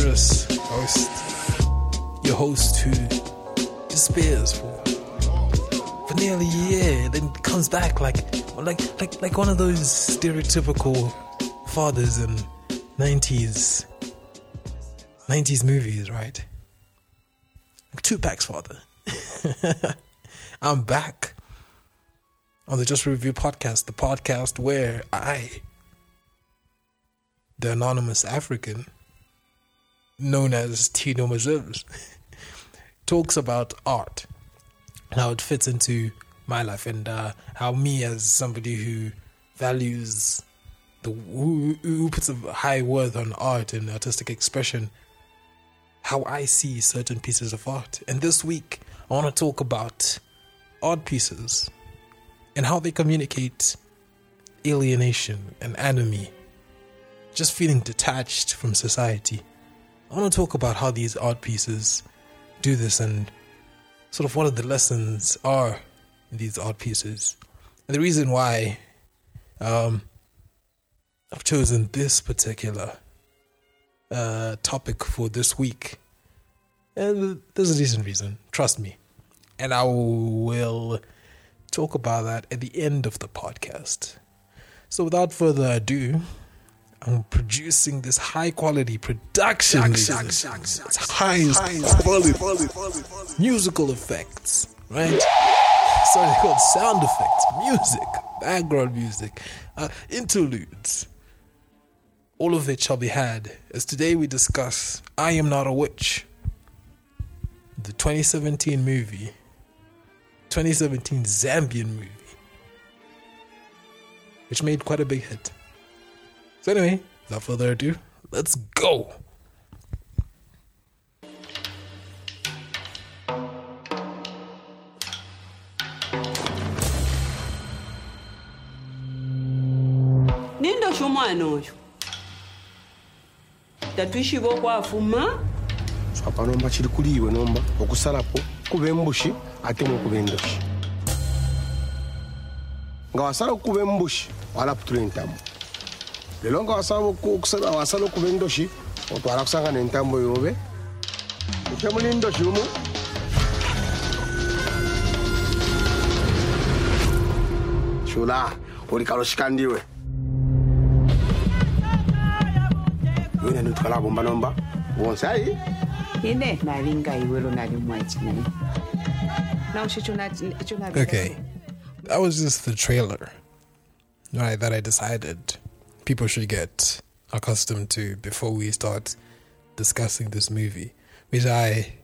your host, your host who despairs for for nearly a year, then comes back like like like like one of those stereotypical fathers in nineties nineties movies, right? Like Tupac's father. I'm back on the Just Review podcast, the podcast where I, the anonymous African, known as Tino Mazils, talks about art and how it fits into my life and uh, how me as somebody who values the who, who puts a high worth on art and artistic expression how I see certain pieces of art. And this week, I want to talk about art pieces and how they communicate alienation and enemy, just feeling detached from society. I want to talk about how these art pieces do this and sort of what are the lessons are in these art pieces. And the reason why um, I've chosen this particular uh, topic for this week, and there's a decent reason, trust me. And I will talk about that at the end of the podcast. So, without further ado, I'm producing this high quality production. It's highest quality musical effects, right? Sorry, called sound effects, music, background music, uh, interludes. All of it shall be had as today we discuss I Am Not a Witch, the 2017 movie 2017 Zambian movie, which made quite a big hit. So, anyway, without further ado, let's go. nindosho omwana oyo? Tatuishiba okwafuma apa nomba kiri kuliiwe nomba okusalapo kuba embushi ate mukuba endoshi nga wasala okukuba embushi walaputula entambo lero nga wasala oku- okusala- wasala okuba otwala kusanga nentambo yobe. Ekemuli endoshi umu shula oli kaloshikandiwe wena nitwala bomba nomba bonsayi ine nalinga iwelo nali mwachinayi Okay, that was just the trailer, right? That I decided people should get accustomed to before we start discussing this movie, which I,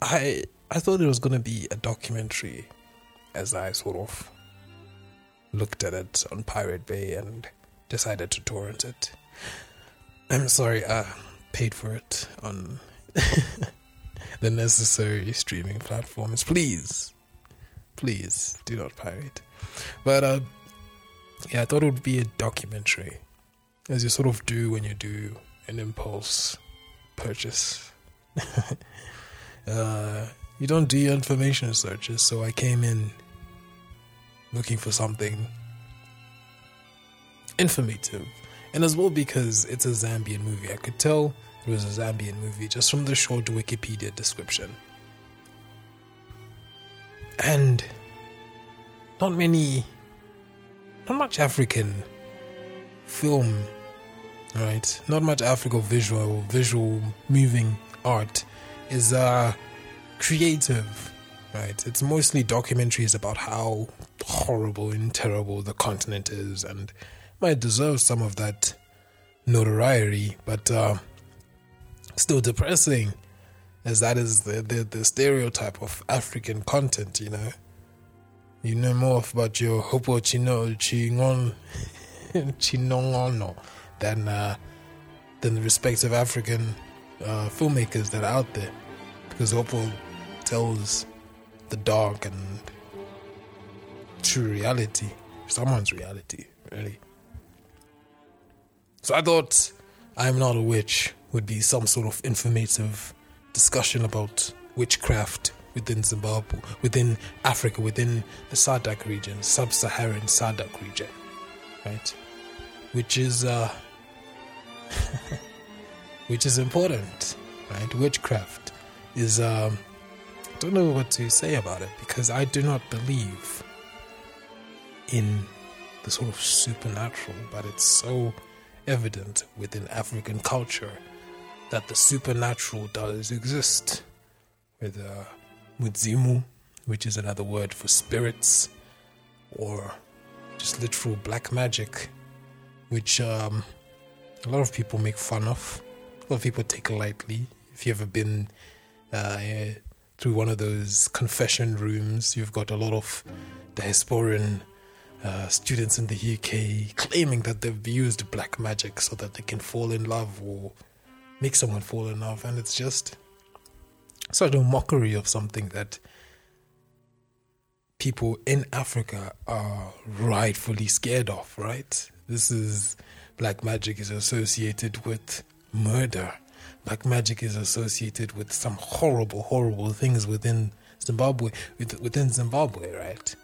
I, I thought it was going to be a documentary, as I sort of looked at it on Pirate Bay and decided to torrent it. I'm sorry, I paid for it on the necessary streaming platforms. Please, please do not pirate. But uh, yeah, I thought it would be a documentary, as you sort of do when you do an impulse purchase. uh, you don't do your information searches, so I came in looking for something informative. And as well because it's a Zambian movie. I could tell it was a Zambian movie just from the short Wikipedia description. And not many, not much African film, right? Not much African visual, visual moving art is uh, creative, right? It's mostly documentaries about how horrible and terrible the continent is and might deserve some of that notoriety, but uh, still depressing as that is the, the, the stereotype of African content, you know. You know more about your Hopo Chino Chingon Chinongono than uh, than the respective African uh, filmmakers that are out there. Because Hopo tells the dark and true reality, someone's reality, really. So I thought I'm Not a Witch would be some sort of informative discussion about witchcraft within Zimbabwe, within Africa, within the SADC region, sub-Saharan SADC region, right? Which is uh, which is important, right? Witchcraft is um, I don't know what to say about it because I do not believe in the sort of supernatural, but it's so evident within African culture that the supernatural does exist. With uh, Mudzimu, which is another word for spirits, or just literal black magic, which um, a lot of people make fun of. A lot of people take lightly. If you've ever been uh, through one of those confession rooms, you've got a lot of diasporan uh, students in the UK claiming that they've used black magic so that they can fall in love or make someone fall in love, and it's just such a mockery of something that people in Africa are rightfully scared of, right? This is black magic is associated with murder. Black magic is associated with some horrible, horrible things within Zimbabwe, within Zimbabwe, right?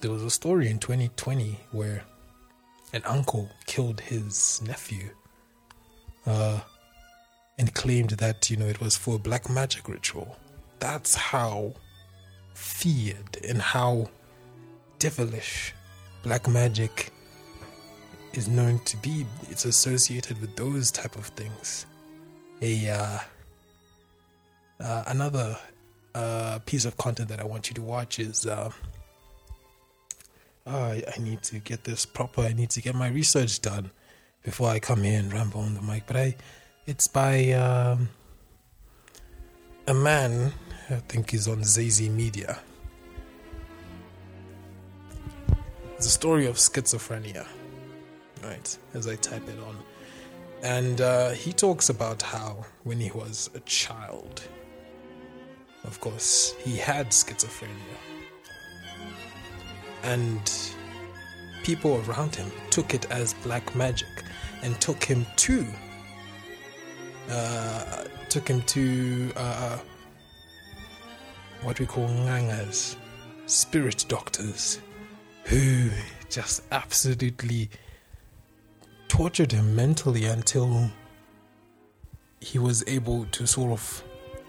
There was a story in 2020 where an uncle killed his nephew uh, and claimed that, you know, it was for a black magic ritual. That's how feared and how devilish black magic is known to be. It's associated with those type of things. A uh, uh, another uh, piece of content that I want you to watch is uh, oh, I, I need to get this proper. I need to get my research done before I come here and ramble on the mic. But I, it's by um, a man. I think he's on Zazy Media. It's a story of schizophrenia, right? As I type it on, and uh, he talks about how when he was a child, of course, he had schizophrenia and people around him took it as black magic and took him to uh, took him to uh, what we call ngangas, spirit doctors, who just absolutely tortured him mentally until he was able to sort of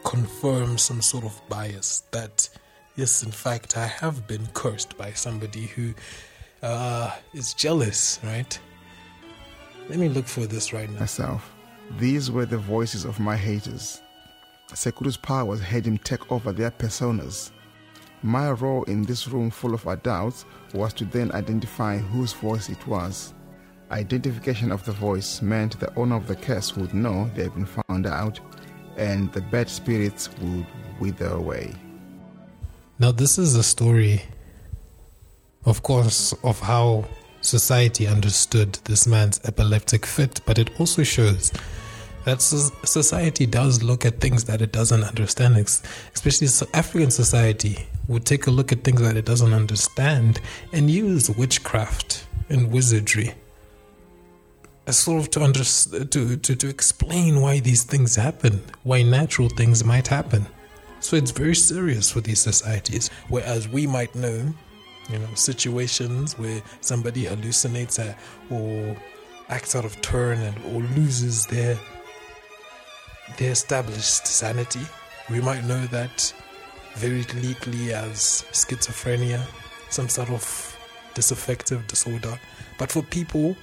confirm some sort of bias that Yes, in fact, I have been cursed by somebody who uh, is jealous, right? Let me look for this right now. Myself. These were the voices of my haters. Sekuru's powers had him take over their personas. My role in this room full of adults was to then identify whose voice it was. Identification of the voice meant the owner of the curse would know they had been found out, and the bad spirits would wither away. Now, this is a story, of course, of how society understood this man's epileptic fit, but it also shows that society does look at things that it doesn't understand, especially African society would take a look at things that it doesn't understand and use witchcraft and wizardry as sort of to, under, to, to, to explain why these things happen, why natural things might happen. So it's very serious for these societies. Whereas we might know, you know, situations where somebody hallucinates uh, or acts out of turn and or loses their their established sanity. We might know that very lethally as schizophrenia, some sort of disaffective disorder. But for people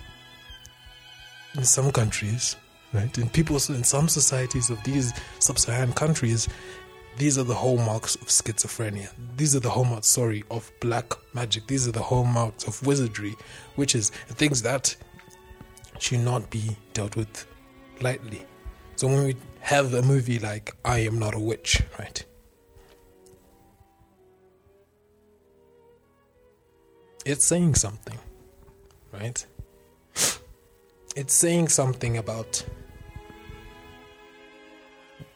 in some countries, right, in people in some societies of these sub-Saharan countries, these are the hallmarks of schizophrenia. These are the hallmarks, sorry, of black magic. These are the hallmarks of wizardry, which is things that should not be dealt with lightly. So when we have a movie like I Am Not a Witch, right? It's saying something, right? It's saying something about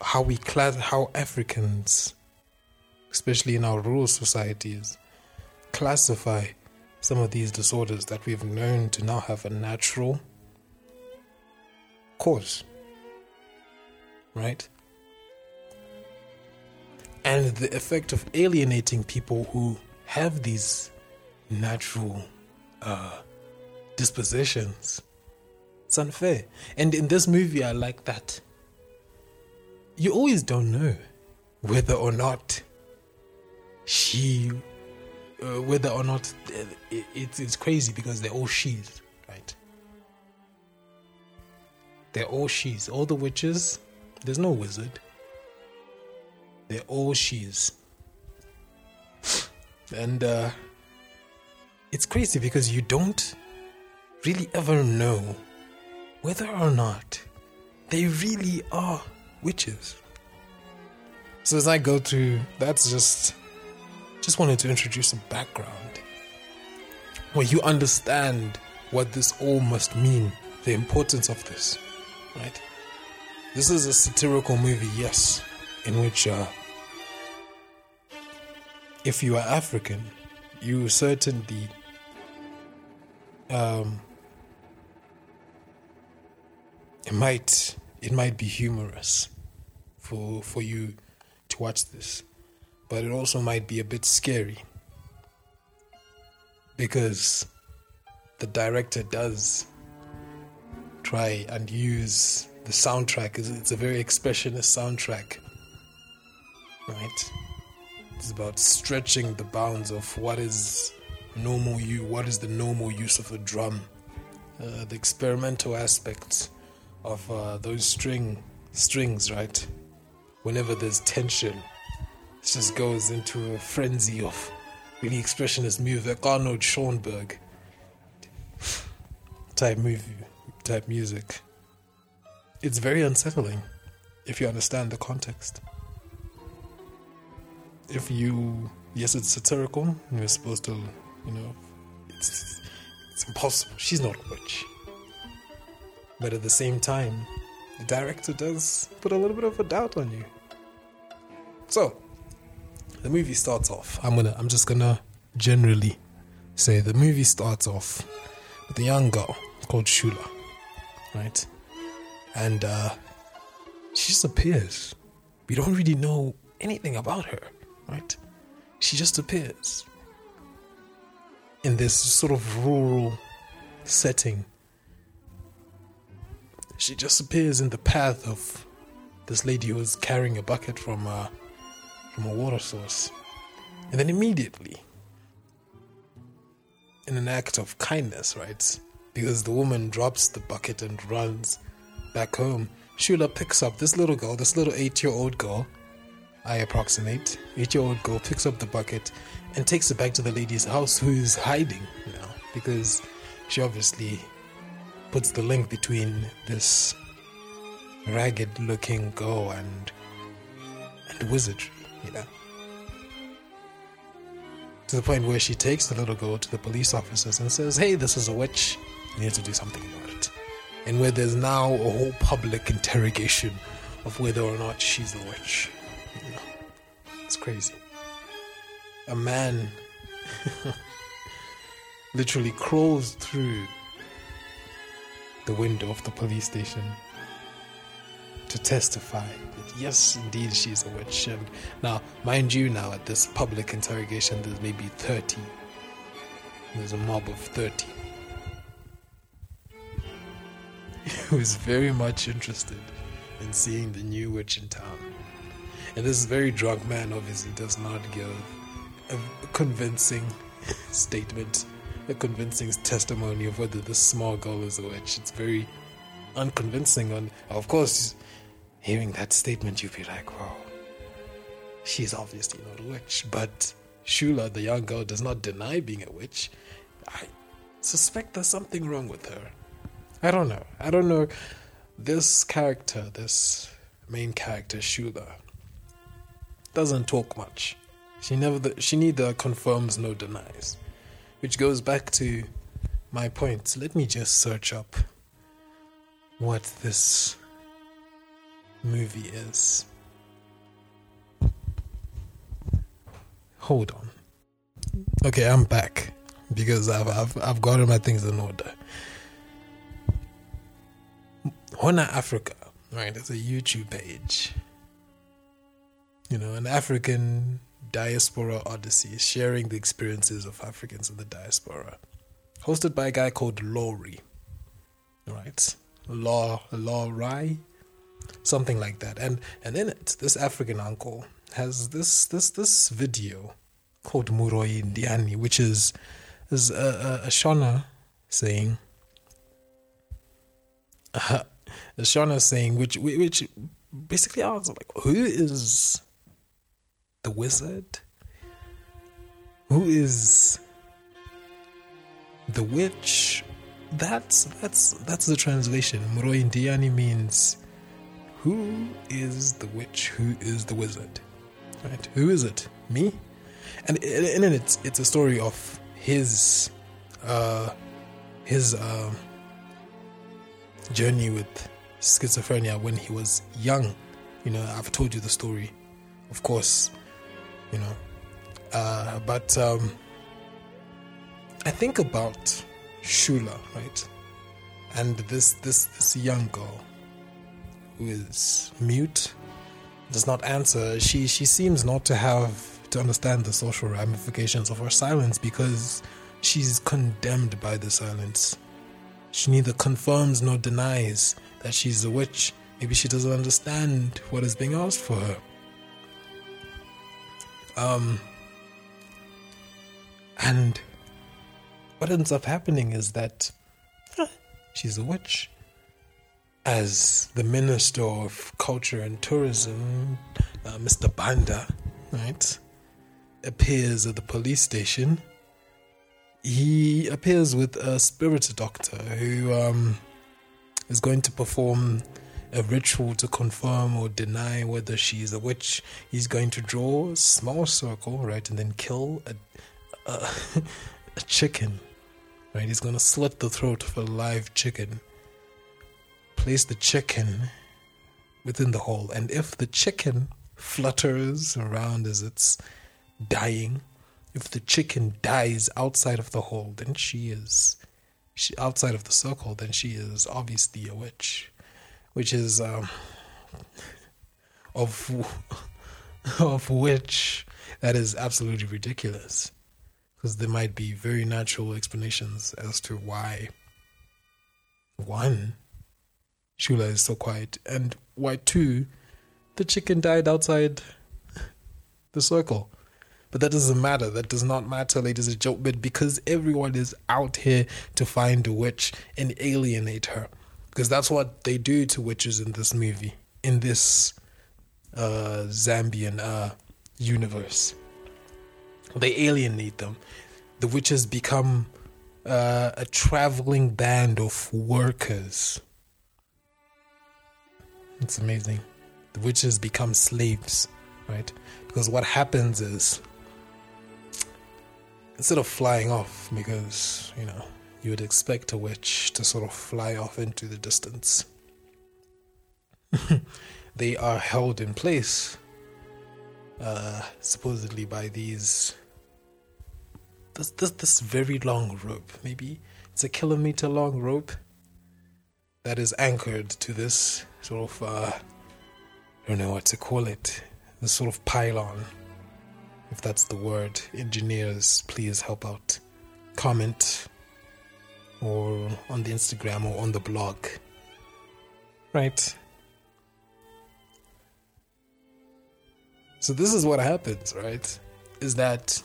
how we class how Africans, especially in our rural societies, classify some of these disorders that we've known to now have a natural cause. Right? and the effect of alienating people who have these natural uh, dispositions. It's unfair. And in this movie, I like that. You always don't know whether or not she, uh, whether or not it, it's, it's crazy because they're all she's, right? They're all she's. All the witches, there's no wizard. They're all she's. And uh, it's crazy because you don't really ever know whether or not they really are witches. So as I go through, that's just just wanted to introduce some background where you understand what this all must mean, the importance of this, right? This is a satirical movie, yes, in which uh, if you are African, you certainly um, it might it might be humorous for for you to watch this, but it also might be a bit scary because the director does try and use the soundtrack. Is it's a very expressionist soundtrack, right? It's about stretching the bounds of what is normal you what is the normal use of a drum uh, the experimental aspects of uh, those string strings right whenever there's tension it just goes into a frenzy of really expressionist music arnold schoenberg type movie type music it's very unsettling if you understand the context if you yes it's satirical you're supposed to you know, it's, it's impossible. She's not a witch. But at the same time, the director does put a little bit of a doubt on you. So, the movie starts off. I'm gonna, I'm just gonna generally say the movie starts off with a young girl called Shula, right? And uh, she just appears. We don't really know anything about her, right? She just appears in this sort of rural setting. She just appears in the path of this lady who is carrying a bucket from a, uh, from a water source. And then immediately, in an act of kindness, right? Because the woman drops the bucket and runs back home. Shula picks up this little girl, this little eight year old girl, I approximate. Eight year old girl picks up the bucket and takes it back to the lady's house who is hiding now because she obviously puts the link between this ragged looking girl and and wizardry, you know. To the point where she takes the little girl to the police officers and says, Hey, this is a witch. You need to do something about it. And where there's now a whole public interrogation of whether or not she's a witch. It's crazy a man literally crawls through the window of the police station to testify that yes, indeed, she's a witch. And now, mind you, now at this public interrogation, there's maybe 30. There's a mob of 30 who is very much interested in seeing the new witch in town. And this very drunk man obviously does not give a convincing statement, a convincing testimony of whether this small girl is a witch. It's very unconvincing. And of course, hearing that statement, you'd be like, wow, she's obviously not a witch. But Shula, the young girl, does not deny being a witch. I suspect there's something wrong with her. I don't know. I don't know. This character, this main character, Shula, doesn't talk much. She never she neither confirms nor denies. Which goes back to my point. Let me just search up what this movie is. Hold on. Okay, I'm back because I've I've I've gotten my things in order. Hona Africa, right? It's a YouTube page you know, an African diaspora odyssey, sharing the experiences of Africans in the diaspora, hosted by a guy called Laurie, right? Law, Law Rai, something like that. And and in it, this African uncle has this this this video called Muroi Indiani, which is is a, a, a Shona saying. Uh, a Shona saying, which which basically was like, who is the wizard? Who is the witch? That's that's that's the translation. Muroi Indiani means who is the witch? Who is the wizard? Right? Who is it? Me? And it, it's it's a story of his uh his uh, journey with schizophrenia when he was young. You know, I've told you the story, of course. You know, uh, but um, I think about Shula, right? And this this this young girl who is mute, does not answer. She she seems not to have to understand the social ramifications of her silence because she's condemned by the silence. She neither confirms nor denies that she's a witch. Maybe she doesn't understand what is being asked for her. Um, and what ends up happening is that she's a witch. As the Minister of Culture and Tourism, uh, Mr. Banda, right, appears at the police station, he appears with a spirit doctor who um, is going to perform a ritual to confirm or deny whether she's a witch. He's going to draw a small circle, right, and then kill a, a, a chicken, right? He's going to slit the throat of a live chicken, place the chicken within the hole, and if the chicken flutters around as it's dying, if the chicken dies outside of the hole, then she is she, outside of the circle, then she is obviously a witch, which is um, of of which that is absolutely ridiculous, because there might be very natural explanations as to why one Shula is so quiet, and why two the chicken died outside the circle. But that doesn't matter. That does not matter, ladies and gentlemen, because everyone is out here to find a witch and alienate her. Because that's what they do to witches in this movie, in this uh, Zambian uh, universe. They alienate them. The witches become uh, a traveling band of workers. It's amazing. The witches become slaves, right? Because what happens is instead of flying off, because, you know, you would expect a witch to sort of fly off into the distance, they are held in place, uh, supposedly by these. This, this, this very long rope, maybe it's a kilometer long rope that is anchored to this sort of, uh, I don't know what to call it, this sort of pylon if that's the word. Engineers, please help out. Comment or on the Instagram or on the blog. Right? So, this is what happens, right? Is that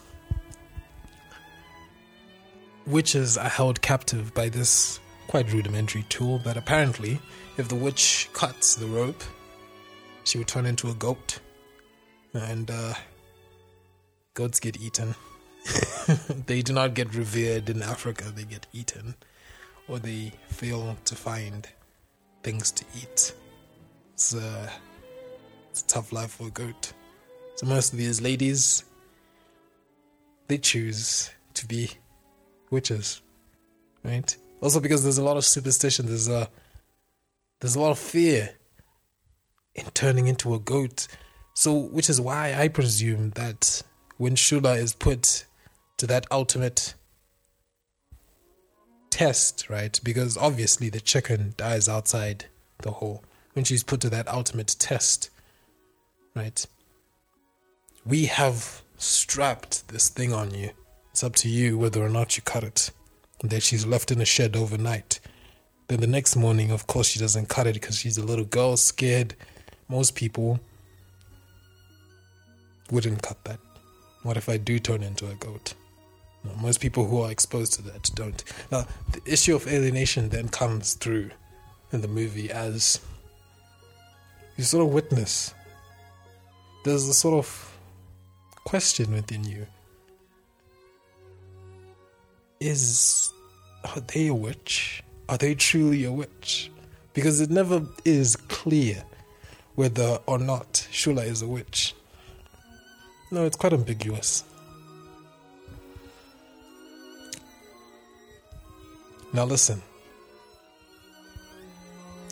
witches are held captive by this quite rudimentary tool, but apparently, if the witch cuts the rope, she would turn into a goat. And uh, goats get eaten. they do not get revered in Africa, they get eaten. Or they fail to find things to eat. It's a, it's a tough life for a goat. So most of these ladies, they choose to be witches, right? Also because there's a lot of superstition. There's a there's a lot of fear in turning into a goat. So, which is why I presume that when Shula is put to that ultimate test, right? Because obviously the chicken dies outside the hole. When she's put to that ultimate test, right? We have strapped this thing on you. It's up to you whether or not you cut it. And then she's left in a shed overnight. Then the next morning, of course, she doesn't cut it because she's a little girl, scared. Most people wouldn't cut that. What if I do turn into a goat? Most people who are exposed to that don't. Now, the issue of alienation then comes through in the movie as you sort of witness. There's a sort of question within you. Is are they a witch? Are they truly a witch? Because it never is clear whether or not Shula is a witch. No, it's quite ambiguous. Now listen.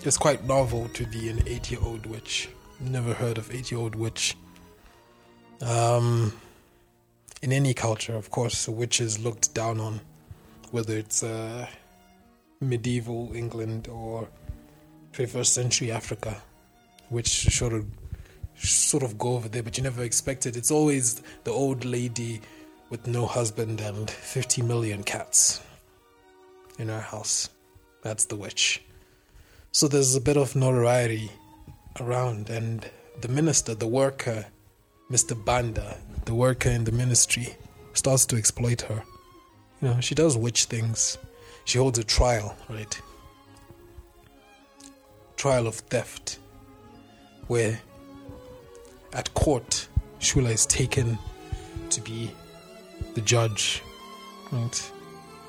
It's quite novel to be an eight year old witch. Never heard of eight year old witch. Um, in any culture, of course, a witch is looked down on, whether it's uh, medieval England or 21st century Africa, which of sort of go over there, but you never expect it. It's always the old lady with no husband and 50 million cats in her house. That's the witch. So there's a bit of notoriety around, and the minister, the worker, Mr. Banda, the worker in the ministry, starts to exploit her. You know, she does witch things. She holds a trial, right? Trial of theft, where at court, Shula is taken to be the judge, right?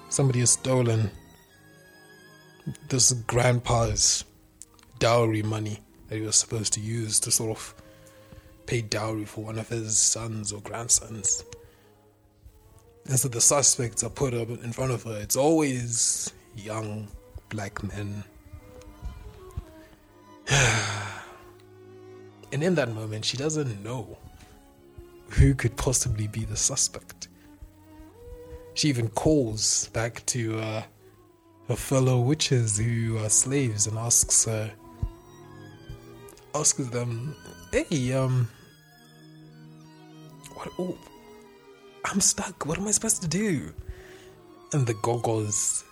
Somebody has stolen this grandpa's dowry money that he was supposed to use to sort of pay dowry for one of his sons or grandsons. And so the suspects are put up in front of her. It's always young black men. and in that moment, she doesn't know who could possibly be the suspect. She even calls back to uh, her fellow witches who are slaves and asks her, asks them, "Hey, um, what? Oh, I'm stuck. What am I supposed to do?" And the gogos,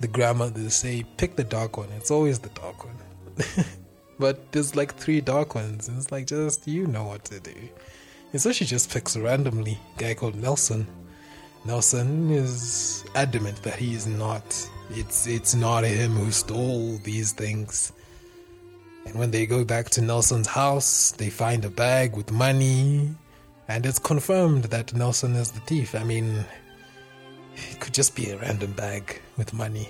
the grandmothers say, "Pick the dark one. It's always the dark one." but there's like three dark ones, and it's like just you know what to do. And so she just picks randomly a guy called Nelson. Nelson is adamant that he is not. It's it's not him who stole these things. And when they go back to Nelson's house, they find a bag with money, and it's confirmed that Nelson is the thief. I mean, it could just be a random bag with money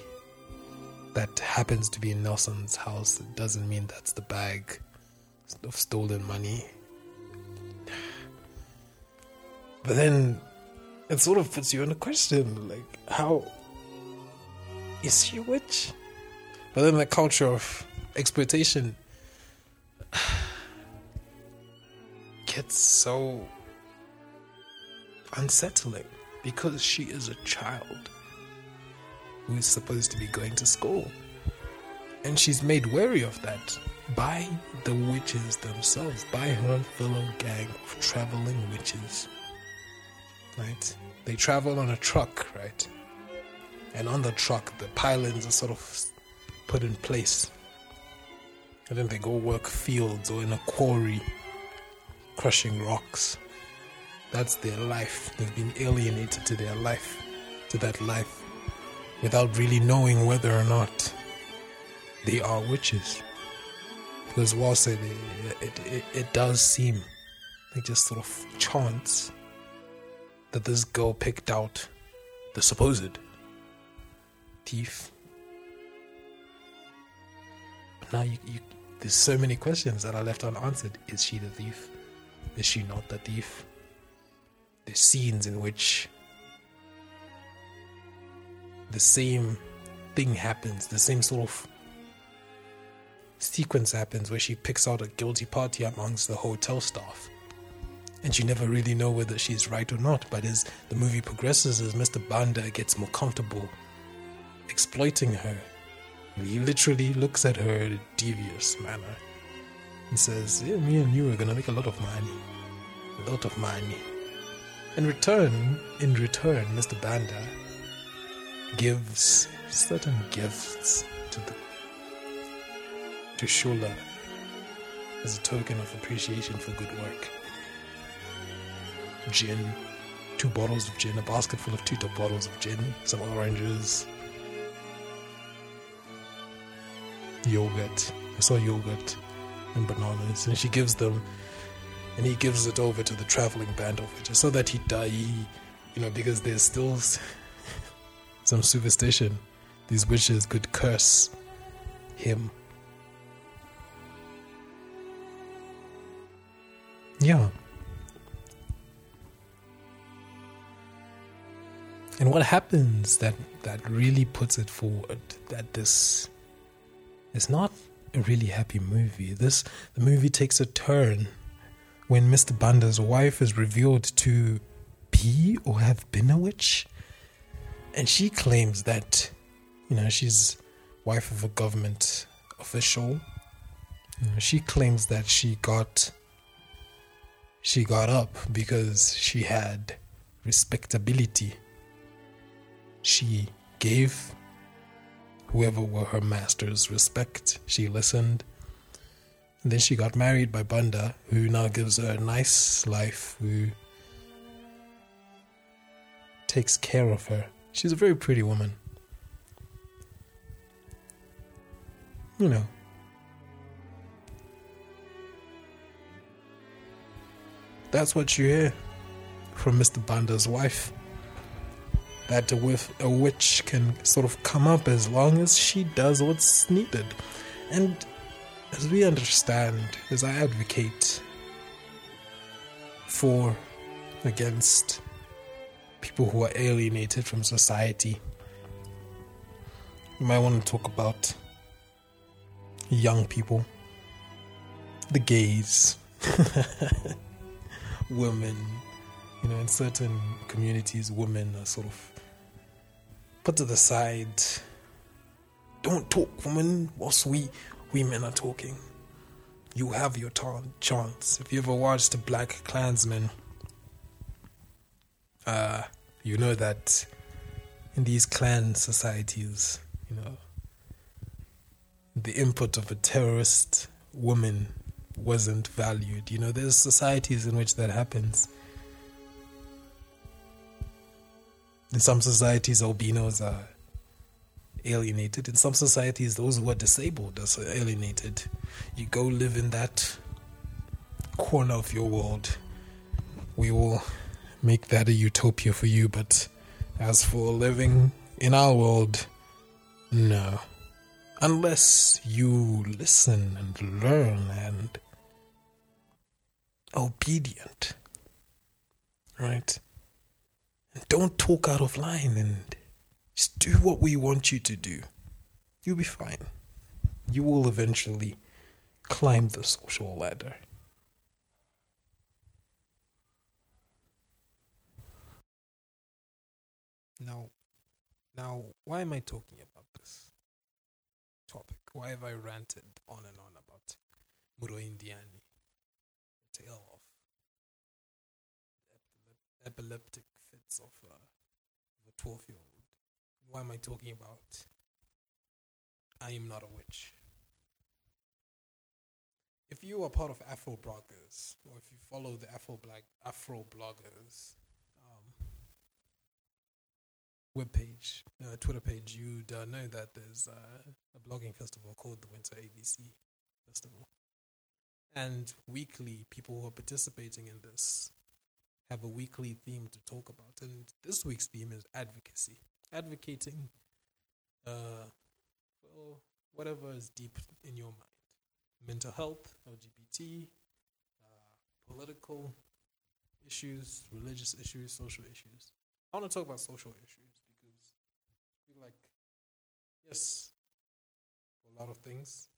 that happens to be in Nelson's house. It doesn't mean that's the bag of stolen money. But then it sort of puts you in a question like, how is she a witch? But then the culture of exploitation gets so unsettling because she is a child who is supposed to be going to school. And she's made wary of that by the witches themselves, by her fellow gang of traveling witches. Right? They travel on a truck, right? And on the truck, the pylons are sort of put in place. And then they go work fields or in a quarry, crushing rocks. That's their life. They've been alienated to their life, to that life, without really knowing whether or not they are witches. Because whilst it, it, it, it does seem like just sort of chance that this girl picked out the supposed thief. But now you, you, there's so many questions that are left unanswered. Is she the thief? Is she not the thief? There's scenes in which the same thing happens, the same sort of sequence happens where she picks out a guilty party amongst the hotel staff. And you never really know whether she's right or not. But as the movie progresses, as Mr. Banda gets more comfortable exploiting her, he literally looks at her in a devious manner and says, yeah, Me and you are gonna make a lot of money. a lot of money. In return, in return, Mr. Banda gives certain gifts to the to Shula as a token of appreciation for good work. Gin, two bottles of gin, a basket full of two top bottles of gin, some oranges, yogurt. I saw yogurt and bananas, and she gives them, and he gives it over to the traveling band of witches so that he die. You know, because there's still some superstition. These witches could curse him. Yeah. And what happens that that really puts it forward that this is not a really happy movie. This the movie takes a turn when Mr. Banda's wife is revealed to be or have been a witch. And she claims that, you know, she's wife of a government official. You know, she claims that she got she got up because she had respectability. She gave whoever were her masters respect. She listened. And then she got married by Banda, who now gives her a nice life, who takes care of her. She's a very pretty woman. You know. That's what you hear from Mr. Banda's wife. That a, wif- a witch can sort of come up as long as she does what's needed. And as we understand, as I advocate for, against people who are alienated from society, you might want to talk about young people, the gays, women. You know, in certain communities, women are sort of put to the side. Don't talk, woman, whilst we women are talking. You have your ta- chance. If you ever watched a BlacKkKlansman, uh, you know that in these clan societies, you know, the input of a terrorist woman wasn't valued. You know, there's societies in which that happens. In some societies, albinos are alienated. In some societies, those who are disabled are alienated. You go live in that corner of your world. We will make that a utopia for you, but as for living in our world, no. Unless you listen and learn and obedient. Right? And don't talk out of line and just do what we want you to do. You'll be fine. You will eventually climb the social ladder. Now, now, why am I talking about this topic? Why have I ranted on and on about Muro Indiani, the tale of epileptic fits of uh, a 12 year old? Why am I talking about I am not a witch? If you are part of Afro bloggers, or if you follow the Afro black Afro bloggers webpage, uh, Twitter page, you'd uh, know that there's uh, a blogging festival called the Winter ABC Festival. And weekly, people who are participating in this have a weekly theme to talk about. And this week's theme is advocacy. Advocating uh, well, whatever is deep in your mind mental health, LGBT, uh, political issues, religious issues, social issues. I want to talk about social issues because I feel like, yes, for a lot of things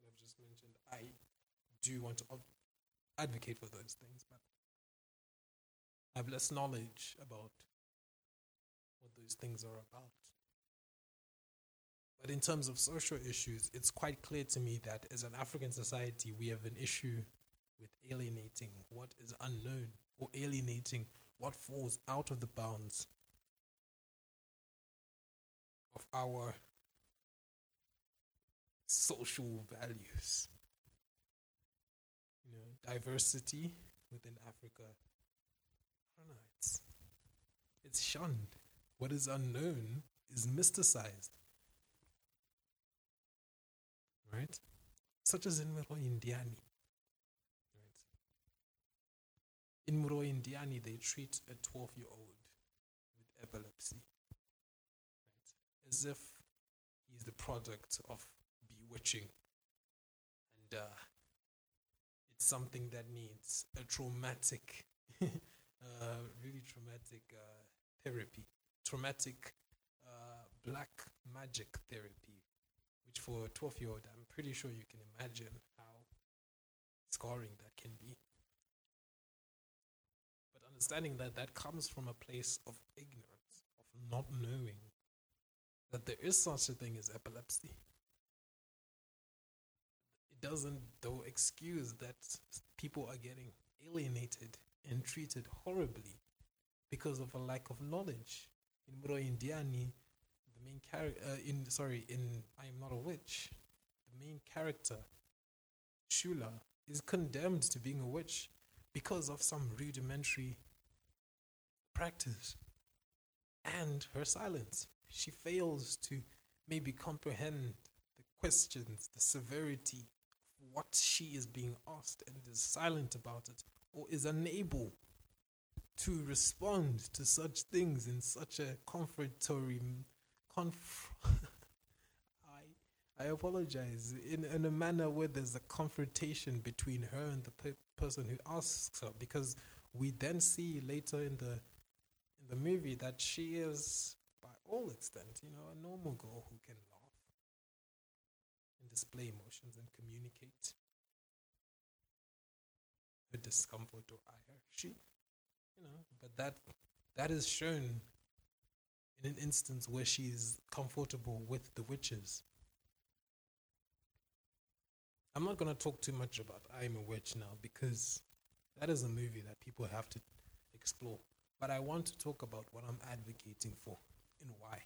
that I've just mentioned, I do want to advocate for those things, but I have less knowledge about what those things are about. But in terms of social issues, it's quite clear to me that as an African society, we have an issue with alienating what is unknown or alienating what falls out of the bounds of our social values. You know, diversity within Africa. I don't know, it's, it's shunned. What is unknown is mysticized. Right? Such as in Muro Indiani. Right? In Muro Indiani, they treat a 12 year old with epilepsy. Right? As if he's the product of bewitching. And uh, it's something that needs a traumatic, uh, really traumatic uh, therapy, traumatic uh, black magic therapy, which for a 12 year old, I'm pretty sure you can imagine how scarring that can be. But understanding that that comes from a place of ignorance, of not knowing that there is such a thing as epilepsy doesn't though excuse that people are getting alienated and treated horribly because of a lack of knowledge. In Muro Indiani, the main character, uh, in sorry, in I am not a witch, the main character, Shula, is condemned to being a witch because of some rudimentary practice and her silence. She fails to maybe comprehend the questions, the severity what she is being asked and is silent about it or is unable to respond to such things in such a comfortatory conf- I I apologize. In in a manner where there's a confrontation between her and the pe- person who asks her because we then see later in the in the movie that she is by all extent you know a normal girl who can display emotions and communicate her discomfort or ire. She you know but that that is shown in an instance where she's comfortable with the witches. I'm not going to talk too much about i'm a witch now because that is a movie that people have to explore. But i want to talk about what i'm advocating for and why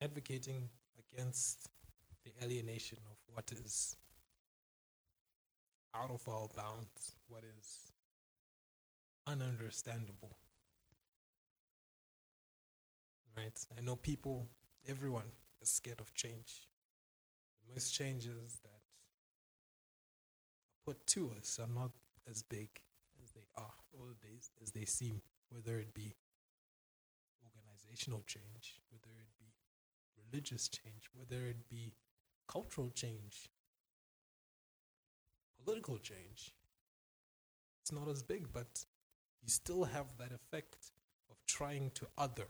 advocating against the alienation of what is out of our bounds, what is ununderstandable. Right? I know people, everyone is scared of change. Most changes that are put to us are not as big as they are or as they seem, whether it be organizational change, whether religious change, whether it be cultural change, political change. It's not as big, but you still have that effect of trying to other.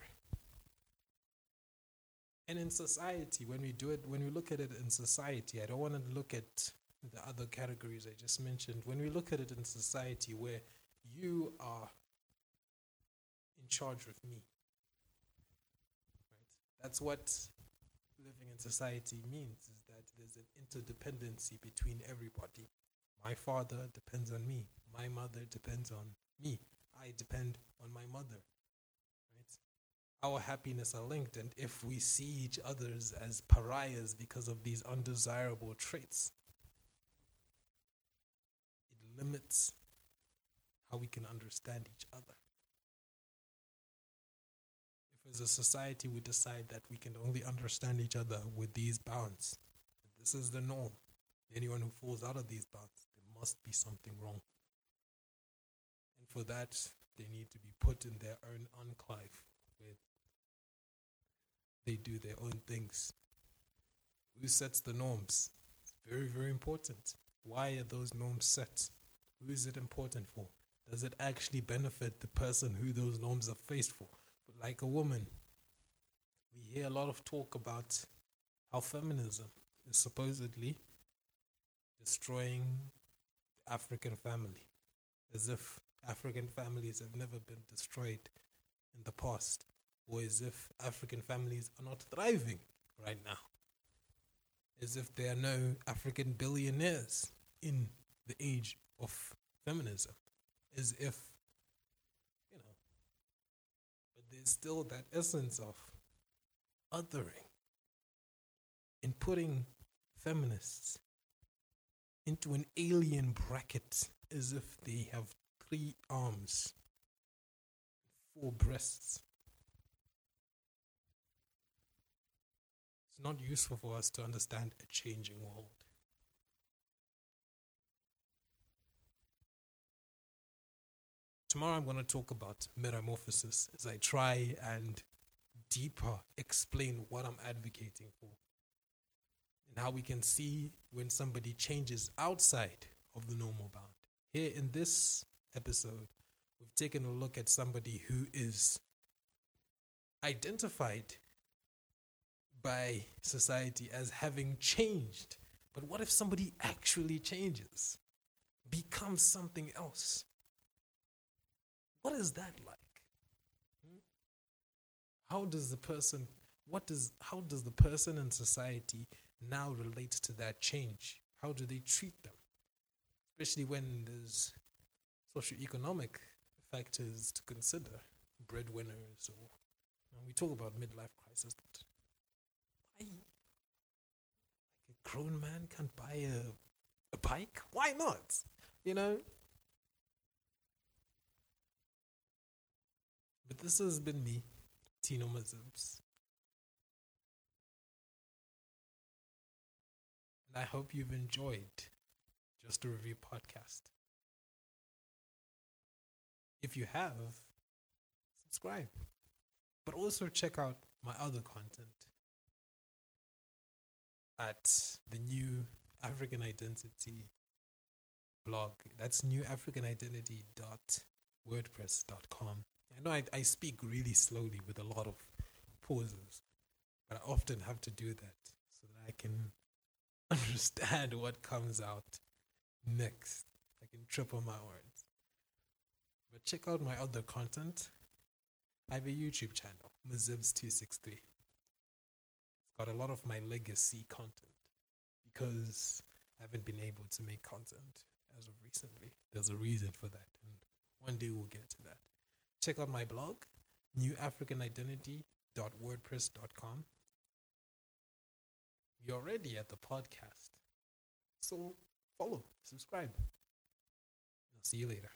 And in society, when we do it, when we look at it in society, I don't want to look at the other categories I just mentioned. When we look at it in society where you are in charge of me, right? That's what living in society means is that there's an interdependency between everybody. My father depends on me. My mother depends on me. I depend on my mother. Right? Our happiness are linked, and if we see each others as pariahs because of these undesirable traits, it limits how we can understand each other. As a society we decide that we can only understand each other with these bounds, this is the norm. Anyone who falls out of these bounds, there must be something wrong. And for that, they need to be put in their own enclave where they do their own things. Who sets the norms? It's very, very important. Why are those norms set? Who is it important for? Does it actually benefit the person who those norms are faced for? Like a woman, we hear a lot of talk about how feminism is supposedly destroying the African family, as if African families have never been destroyed in the past, or as if African families are not thriving right now. as if there are no African billionaires in the age of feminism, as if, you know, there's still that essence of othering in putting feminists into an alien bracket as if they have three arms, four breasts. It's not useful for us to understand a changing world. Tomorrow I'm going to talk about metamorphosis as I try and deeper explain what I'm advocating for and how we can see when somebody changes outside of the normal bound. Here in this episode, we've taken a look at somebody who is identified by society as having changed. But what if somebody actually changes, becomes something else? What is that like? Hmm? How does the person, what does, how does the person in society now relate to that change? How do they treat them? Especially when there's socioeconomic factors to consider, breadwinners, or we talk about midlife crisis, but why? Like a grown man can't buy a, a bike? Why not? You know? But this has been me, Tino Mazibs. And I hope you've enjoyed Just a Review podcast. If you have, subscribe. But also check out my other content at the new African Identity blog. That's newafricanidentity.wordpress.com. I know I, I speak really slowly with a lot of pauses, but I often have to do that so that I can understand what comes out next. I can triple my words. But check out my other content. I have a YouTube channel, Mazibs263. It's got a lot of my legacy content because I haven't been able to make content as of recently. There's a reason for that, and one day we'll get to that. Check out my blog, newafricanidentity.wordpress.com. You're already at the podcast. So follow, subscribe. I'll see you later.